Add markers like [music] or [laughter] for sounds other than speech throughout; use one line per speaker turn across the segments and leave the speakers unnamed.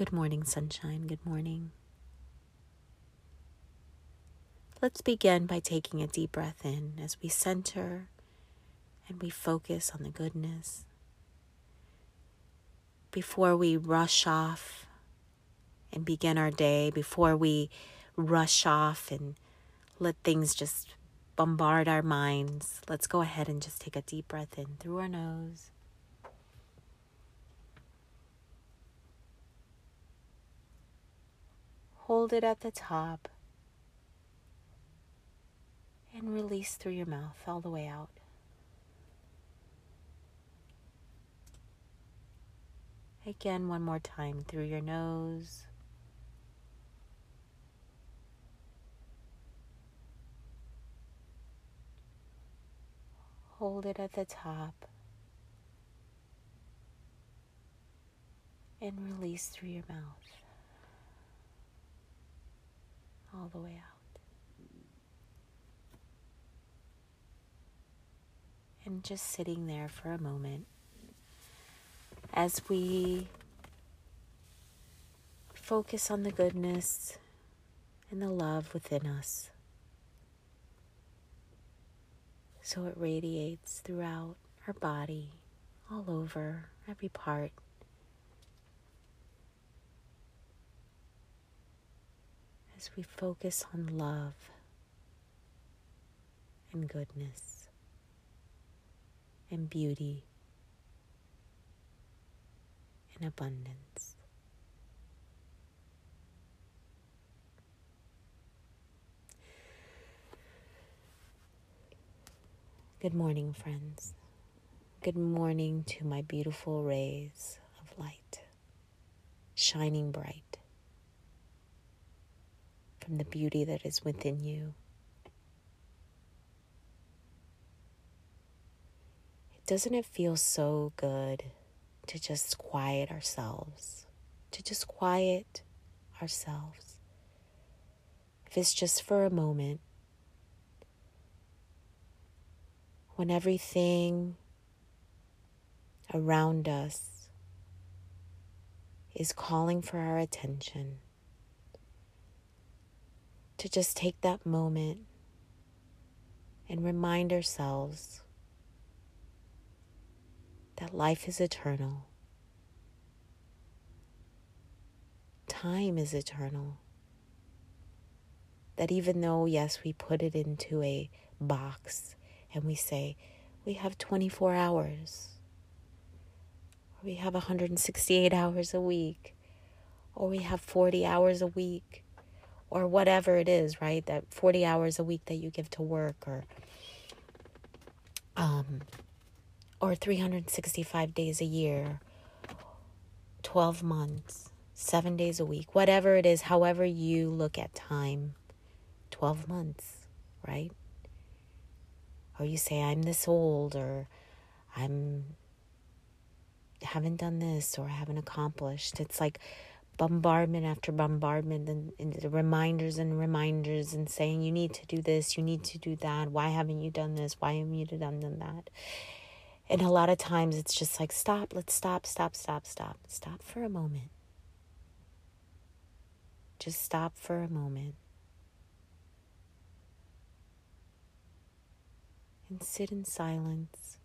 Good morning, Sunshine. Good morning. Let's begin by taking a deep breath in as we center and we focus on the goodness. Before we rush off and begin our day, before we rush off and let things just bombard our minds, let's go ahead and just take a deep breath in through our nose. Hold it at the top and release through your mouth all the way out. Again, one more time through your nose. Hold it at the top and release through your mouth all the way out. And just sitting there for a moment as we focus on the goodness and the love within us so it radiates throughout our body, all over, every part. As we focus on love and goodness and beauty and abundance. Good morning, friends. Good morning to my beautiful rays of light, shining bright from the beauty that is within you. Doesn't it feel so good to just quiet ourselves? To just quiet ourselves. If it's just for a moment, when everything around us is calling for our attention, to just take that moment and remind ourselves that life is eternal. Time is eternal. That even though, yes, we put it into a box and we say, we have 24 hours, or we have 168 hours a week, or we have 40 hours a week, or whatever it is, right? That 40 hours a week that you give to work, or um, or 365 days a year, 12 months, seven days a week, whatever it is, however you look at time, 12 months, right? or you say I'm this old or I'm haven't done this or I haven't accomplished. It's like bombardment after bombardment and, and reminders and reminders and saying you need to do this, you need to do that. Why haven't you done this? Why haven't you done, done that? And a lot of times it's just like stop, let's stop, stop, stop, stop. Stop for a moment. Just stop for a moment. and sit in silence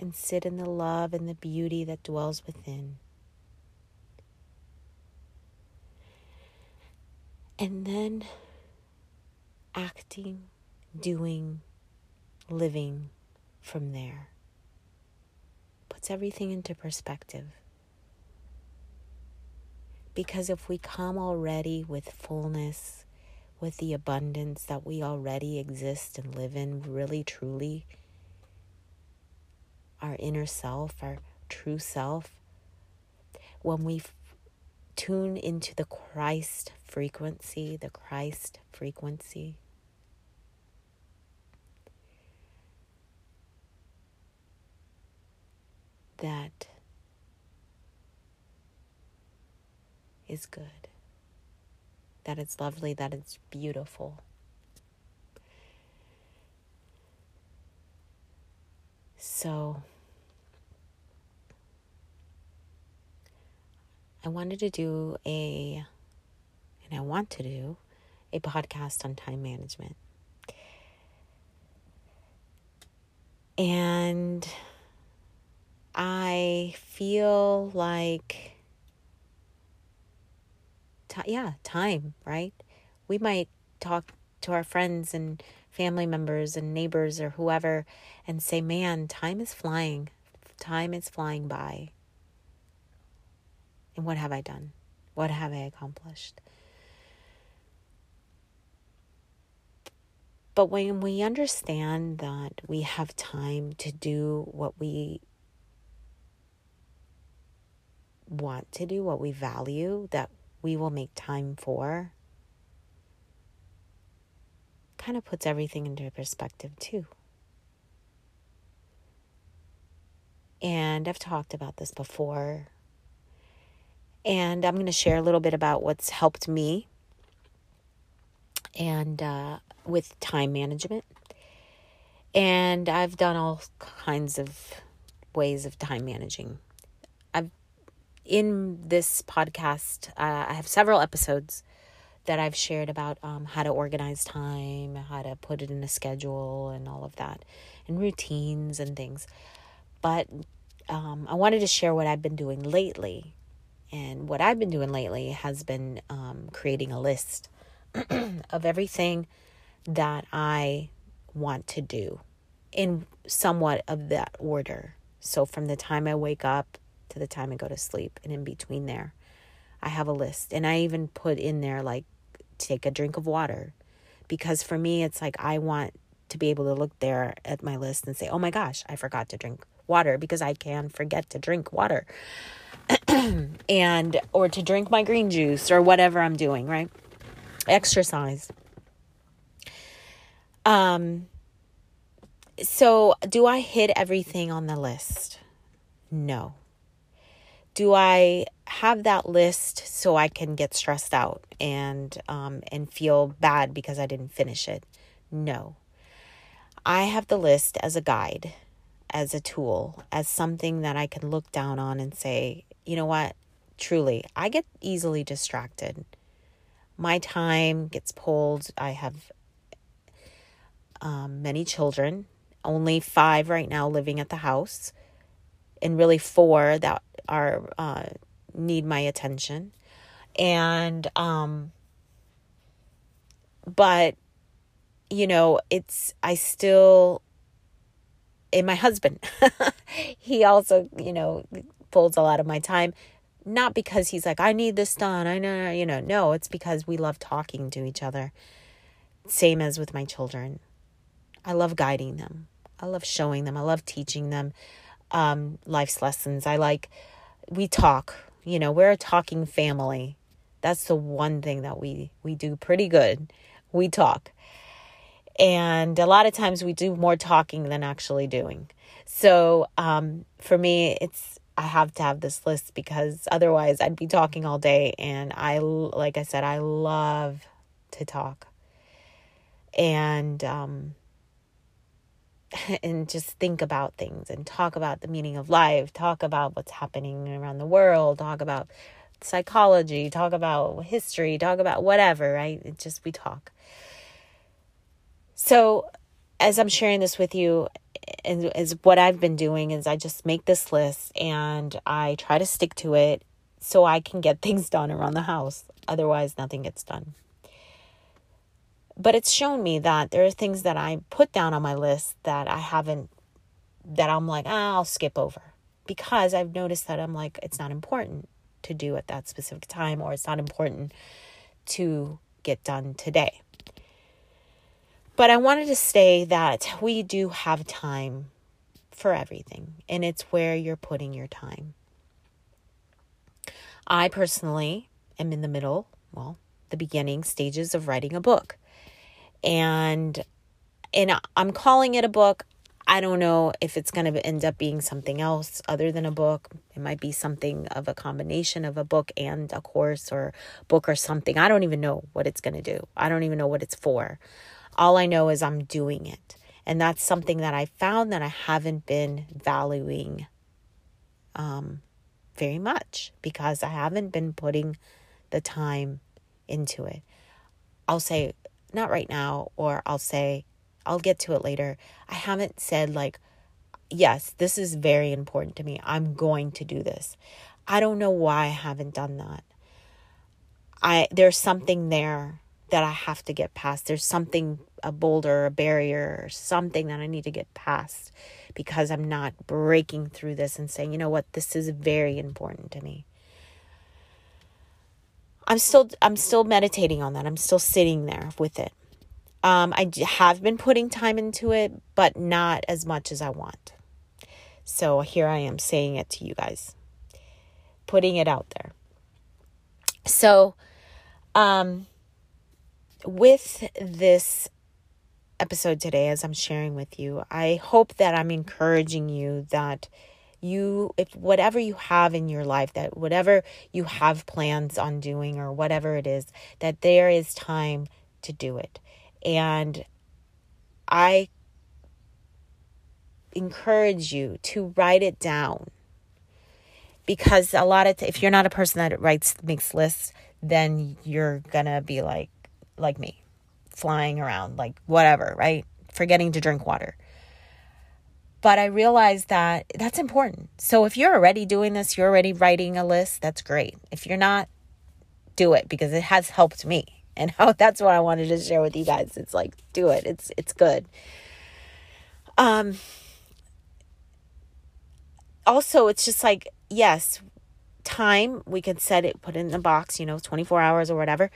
and sit in the love and the beauty that dwells within. And then acting, doing, living from there puts everything into perspective. Because if we come already with fullness with the abundance that we already exist and live in, really truly, our inner self, our true self, when we tune into the Christ frequency, the Christ frequency, that is good, that it's lovely, that it's beautiful. So, I wanted to do a, and I want to do a podcast on time management. And I feel like, t- yeah, time, right? We might talk to our friends and family members and neighbors or whoever and say, man, time is flying. Time is flying by. And what have I done? What have I accomplished? But when we understand that we have time to do what we want to do, what we value, that we will make time for, kind of puts everything into perspective too. And I've talked about this before. And I'm going to share a little bit about what's helped me and uh, with time management. And I've done all kinds of ways of time managing I've in this podcast, uh, I have several episodes that I've shared about um, how to organize time, how to put it in a schedule, and all of that, and routines and things. But um, I wanted to share what I've been doing lately. And what I've been doing lately has been um, creating a list [clears throat] of everything that I want to do in somewhat of that order. So from the time I wake up to the time I go to sleep. And in between there, I have a list. And I even put in there, like, take a drink of water. Because for me, it's like I want to be able to look there at my list and say, oh my gosh, I forgot to drink water because I can forget to drink water. [clears throat] and, or to drink my green juice or whatever I'm doing, right? Exercise. Um, so do I hit everything on the list? No do I have that list so I can get stressed out and um, and feel bad because I didn't finish it? No. I have the list as a guide, as a tool, as something that I can look down on and say, you know what? Truly, I get easily distracted. My time gets pulled. I have um, many children, only five right now living at the house, and really four that are uh, need my attention and um but you know it's i still and my husband [laughs] he also you know pulls a lot of my time not because he's like i need this done i know you know no it's because we love talking to each other same as with my children i love guiding them i love showing them i love teaching them um, life's lessons i like we talk. You know, we're a talking family. That's the one thing that we we do pretty good. We talk. And a lot of times we do more talking than actually doing. So, um, for me, it's I have to have this list because otherwise I'd be talking all day and I like I said I love to talk. And um [laughs] and just think about things and talk about the meaning of life, talk about what's happening around the world, talk about psychology, talk about history, talk about whatever, right? It just we talk. So, as I'm sharing this with you, and is what I've been doing is I just make this list and I try to stick to it so I can get [laughs] things done around the house. Otherwise, nothing gets done. But it's shown me that there are things that I put down on my list that I haven't, that I'm like, ah, I'll skip over because I've noticed that I'm like, it's not important to do at that specific time or it's not important to get done today. But I wanted to say that we do have time for everything, and it's where you're putting your time. I personally am in the middle, well, the beginning stages of writing a book. And and I'm calling it a book. I don't know if it's going to end up being something else other than a book. It might be something of a combination of a book and a course or book or something. I don't even know what it's going to do. I don't even know what it's for. All I know is I'm doing it. And that's something that I found that I haven't been valuing um, very much because I haven't been putting the time into it. I'll say, not right now, or I'll say, I'll get to it later. I haven't said, like, yes, this is very important to me. I'm going to do this. I don't know why I haven't done that. I there's something there that I have to get past. There's something a boulder, a barrier, or something that I need to get past because I'm not breaking through this and saying, you know what, this is very important to me. I'm still I'm still meditating on that. I'm still sitting there with it. Um, I have been putting time into it, but not as much as I want. So here I am saying it to you guys, putting it out there. So, um, with this episode today, as I'm sharing with you, I hope that I'm encouraging you that you if whatever you have in your life that whatever you have plans on doing or whatever it is that there is time to do it. And i encourage you to write it down. Because a lot of t- if you're not a person that writes makes lists then you're gonna be like like me flying around, like whatever, right? Forgetting to drink water. But I realized that that's important. So if you're already doing this, you're already writing a list, that's great. If you're not, do it because it has helped me. [laughs] And how that's what I wanted to share with you guys. It's like do it. It's it's good. Um also it's just like yes, time we can set it put it in the box, you know, 24 hours or whatever.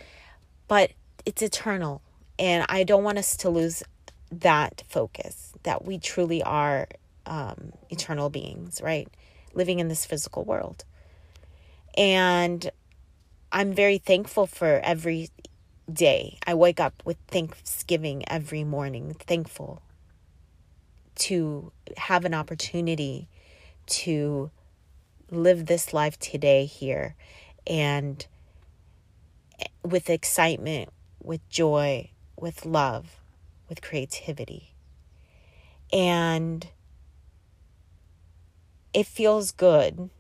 But it's eternal. And I don't want us to lose that focus that we truly are um, eternal beings, right? Living in this physical world. And I'm very thankful for every day. I wake up with thanksgiving every morning, thankful to have an opportunity to live this life today here and with excitement, with joy, with love, with creativity. And it feels good.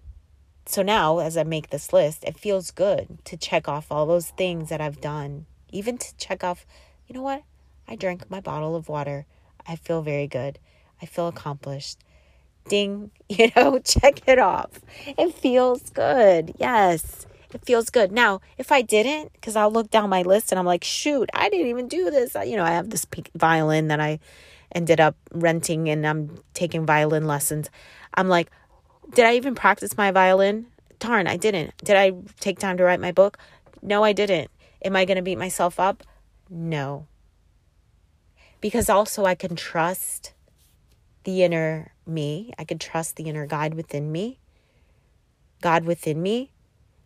So now, as I make this list, it feels good to check off all those things that I've done, even to check off, you know what? I drank my bottle of water. I feel very good. I feel accomplished. Ding, [laughs] you know, check it off. It feels good. Yes. It feels good. Now, if I didn't, because I'll look down my list and I'm like, shoot, I didn't even do this. You know, I have this violin that I ended up renting and I'm taking violin lessons. I'm like, did I even practice my violin? Darn, I didn't. Did I take time to write my book? No, I didn't. Am I going to beat myself up? No. Because also I can trust the inner me. I can trust the inner guide within me. God within me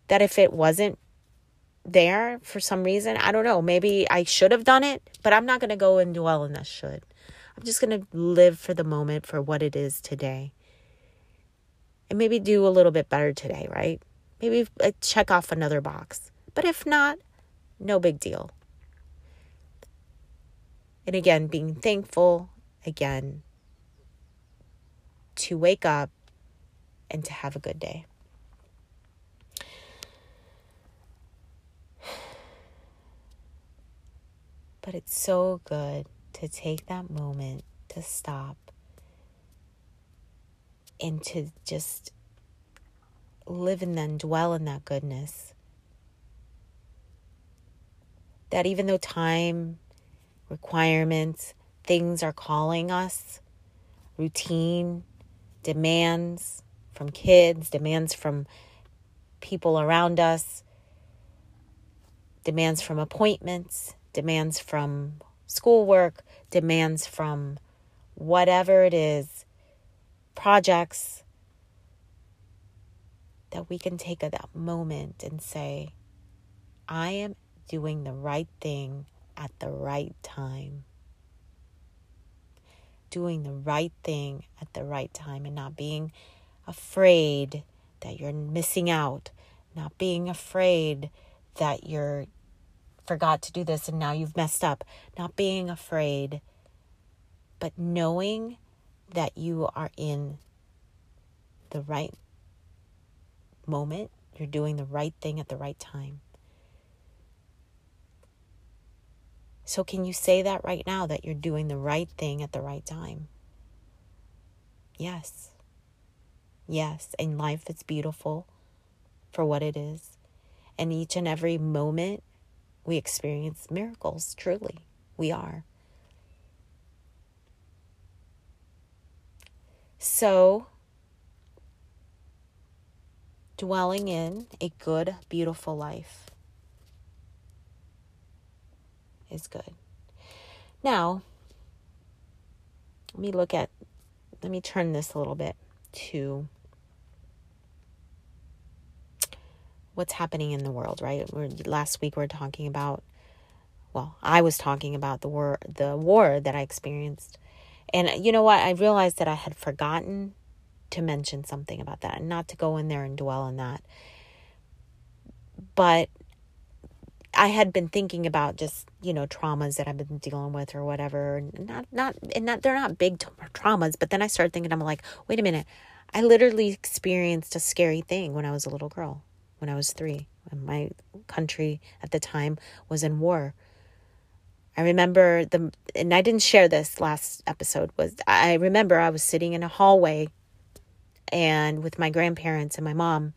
that if it wasn't there for some reason, I don't know, maybe I should have done it, but I'm not going to go and dwell on that should. I'm just going to live for the moment for what it is today. And maybe do a little bit better today, right? Maybe uh, check off another box. But if not, no big deal. And again, being thankful again to wake up and to have a good day. But it's so good to take that moment to stop and to just live and then dwell in that goodness. That even though time, requirements, things are calling us, routine, demands from kids, demands from people around us, demands from appointments, demands from schoolwork, demands from whatever it is, projects that we can take at that moment and say, I am doing the right thing at the right time. Doing the right thing at the right time and not being afraid that you're missing out, not being afraid that you're forgot to do this and now you've messed up, not being afraid, but knowing that you are in the right moment, you're doing the right thing at the right time. So, can you say that right now that you're doing the right thing at the right time? Yes. Yes. And life is beautiful for what it is. And each and every moment we experience miracles, truly. We are. So, dwelling in a good, beautiful life is good. Now, let me look at, let me turn this a little bit to what's happening in the world, right? We're, last week we are talking about, well, I was talking about the war, the war that I experienced. And you know what? I realized that I had forgotten to mention something about that and not to go in there and dwell on that. But I had been thinking about just, you know, traumas that I've been dealing with or whatever. Not, not, and not, they're not big traumas. But then I started thinking, I'm like, wait a minute. I literally experienced a scary thing when I was a little girl when I was three. My country at the time was in war. I remember the, and I didn't share this last episode, was I remember I was sitting in a hallway and with my grandparents and my mom,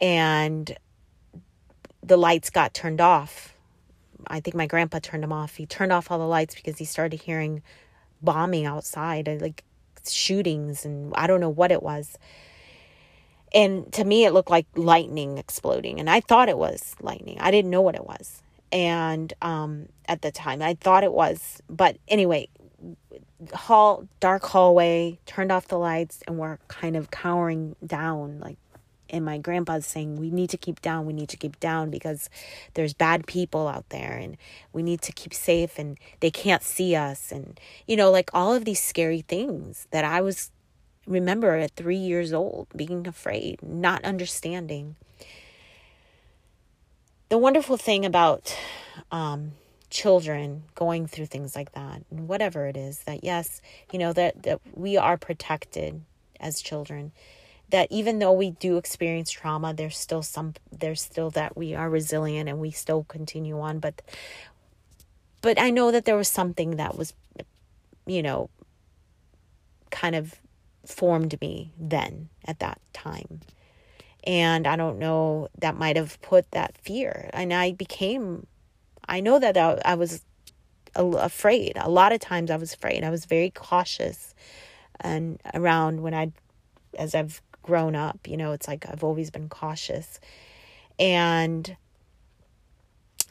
and the lights got turned off. I think my grandpa turned them off. He turned off all the lights because he started hearing bombing outside, like shootings, and I don't know what it was and to me it looked like lightning exploding. And i thought it was lightning. I didn't know what it was. And um at the time i thought it was. But anyway hall dark hallway turned off the lights and we're kind of cowering down. Like and my grandpa's saying we need to keep down. We need to keep down because there's bad people out there and we need to keep safe and they can't see us. And you know like all of these scary things that i was remember at three years old being afraid, not understanding. The wonderful thing about um, children going through things like that, and whatever it is, that yes, you know, that, that we are protected as children. That even though we do experience trauma, there's still some, there's still that we are resilient and we still continue on. But, but I know that there was something that was, you know, kind of formed me then at that time. And I don't know, that might have put that fear. And I became, I know that I, was afraid. A lot of times I was afraid. I was very cautious and around when I, as I've grown up, you know, it's like I've always been cautious. And,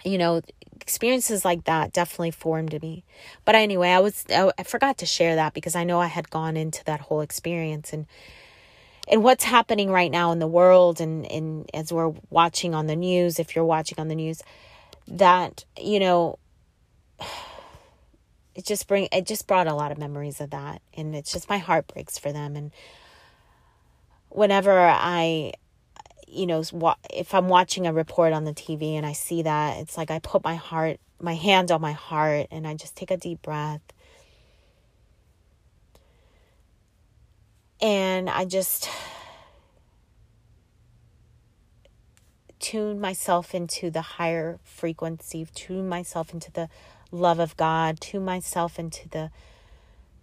you know, experiences like that definitely formed me. But anyway, I was I, forgot to share that because I know I had gone into that whole experience and and what's happening right now in the world and and as we're watching on the news, if you're watching on the news, that you know [sighs] it just bring it just brought a lot of memories of that and it's just my heart breaks for them and whenever I you know, if I'm watching a report on the TV and I see that, it's like I put my heart, my hand on my heart, and I just take a deep breath. And I just tune myself into the higher frequency, tune myself into the love of God, tune myself into the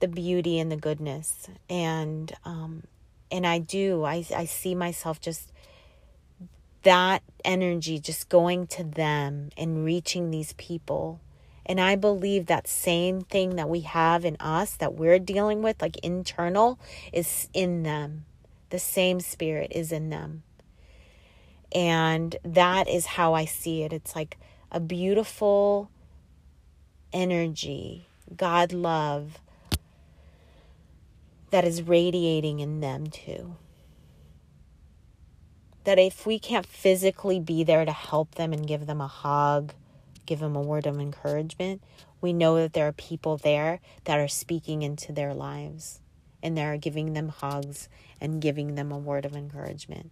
the beauty and the goodness. And um and I do. I I see myself just that energy just going to them and reaching these people. And I believe that same thing that we have in us that we're dealing with, like internal, is in them. The same spirit is in them. And that is how I see it. It's like a beautiful energy, God love that is radiating in them too. That if we can't physically be there to help them and give them a hug, give them a word of encouragement, we know that there are people there that are speaking into their lives and they're giving them hugs and giving them a word of encouragement.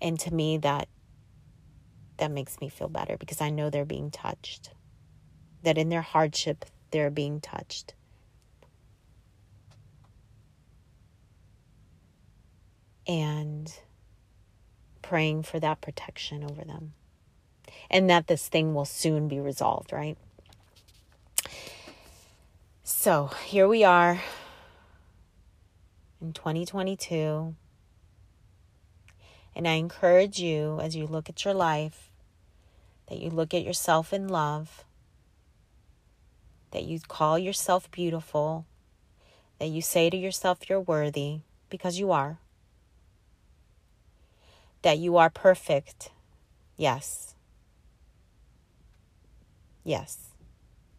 And to me that that makes me feel better because I know they're being touched. That in their hardship they're being touched. And praying for that protection over them and that this thing will soon be resolved, right? So here we are in 2022. And I encourage you as you look at your life that you look at yourself in love, that you call yourself beautiful, that you say to yourself you're worthy because you are, that you are perfect. Yes. Yes,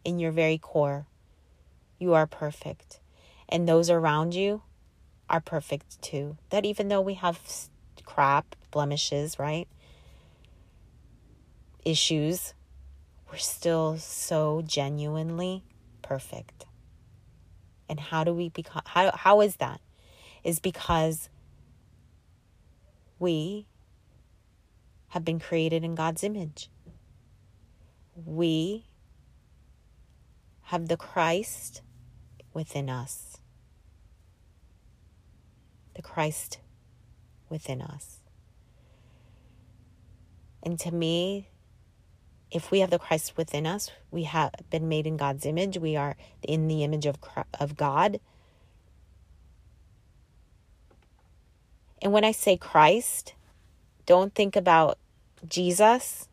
in your very core, you are perfect. And those around you are perfect too. That even though we have crap, blemishes, right? Issues, we're still so genuinely perfect. And how do we become how how is that? Is because we have been created in God's image we have the Christ within us. The Christ within us. And to me, if we have the Christ within us, we have been made in God's image. We are in the image of, of God. And when I say Christ, don't think about Jesus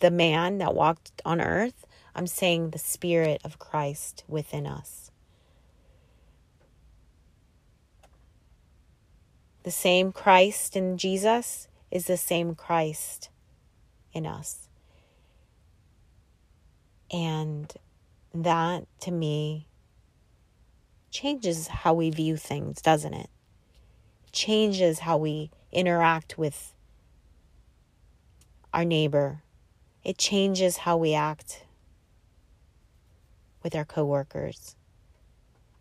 the man that walked on earth. I'm saying the Spirit of Christ within us. The same Christ in Jesus is the same Christ in us. And that to me changes how we view things, doesn't it? Changes how we interact with our neighbor, it changes how we act with our coworkers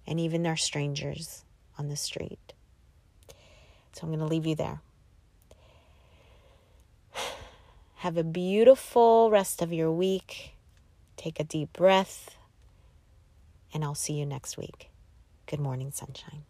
and even our strangers on the street. So I'm going to leave you there. [sighs] Have a beautiful rest of your week. Take a deep breath, and I'll see you next week. Good morning, sunshine.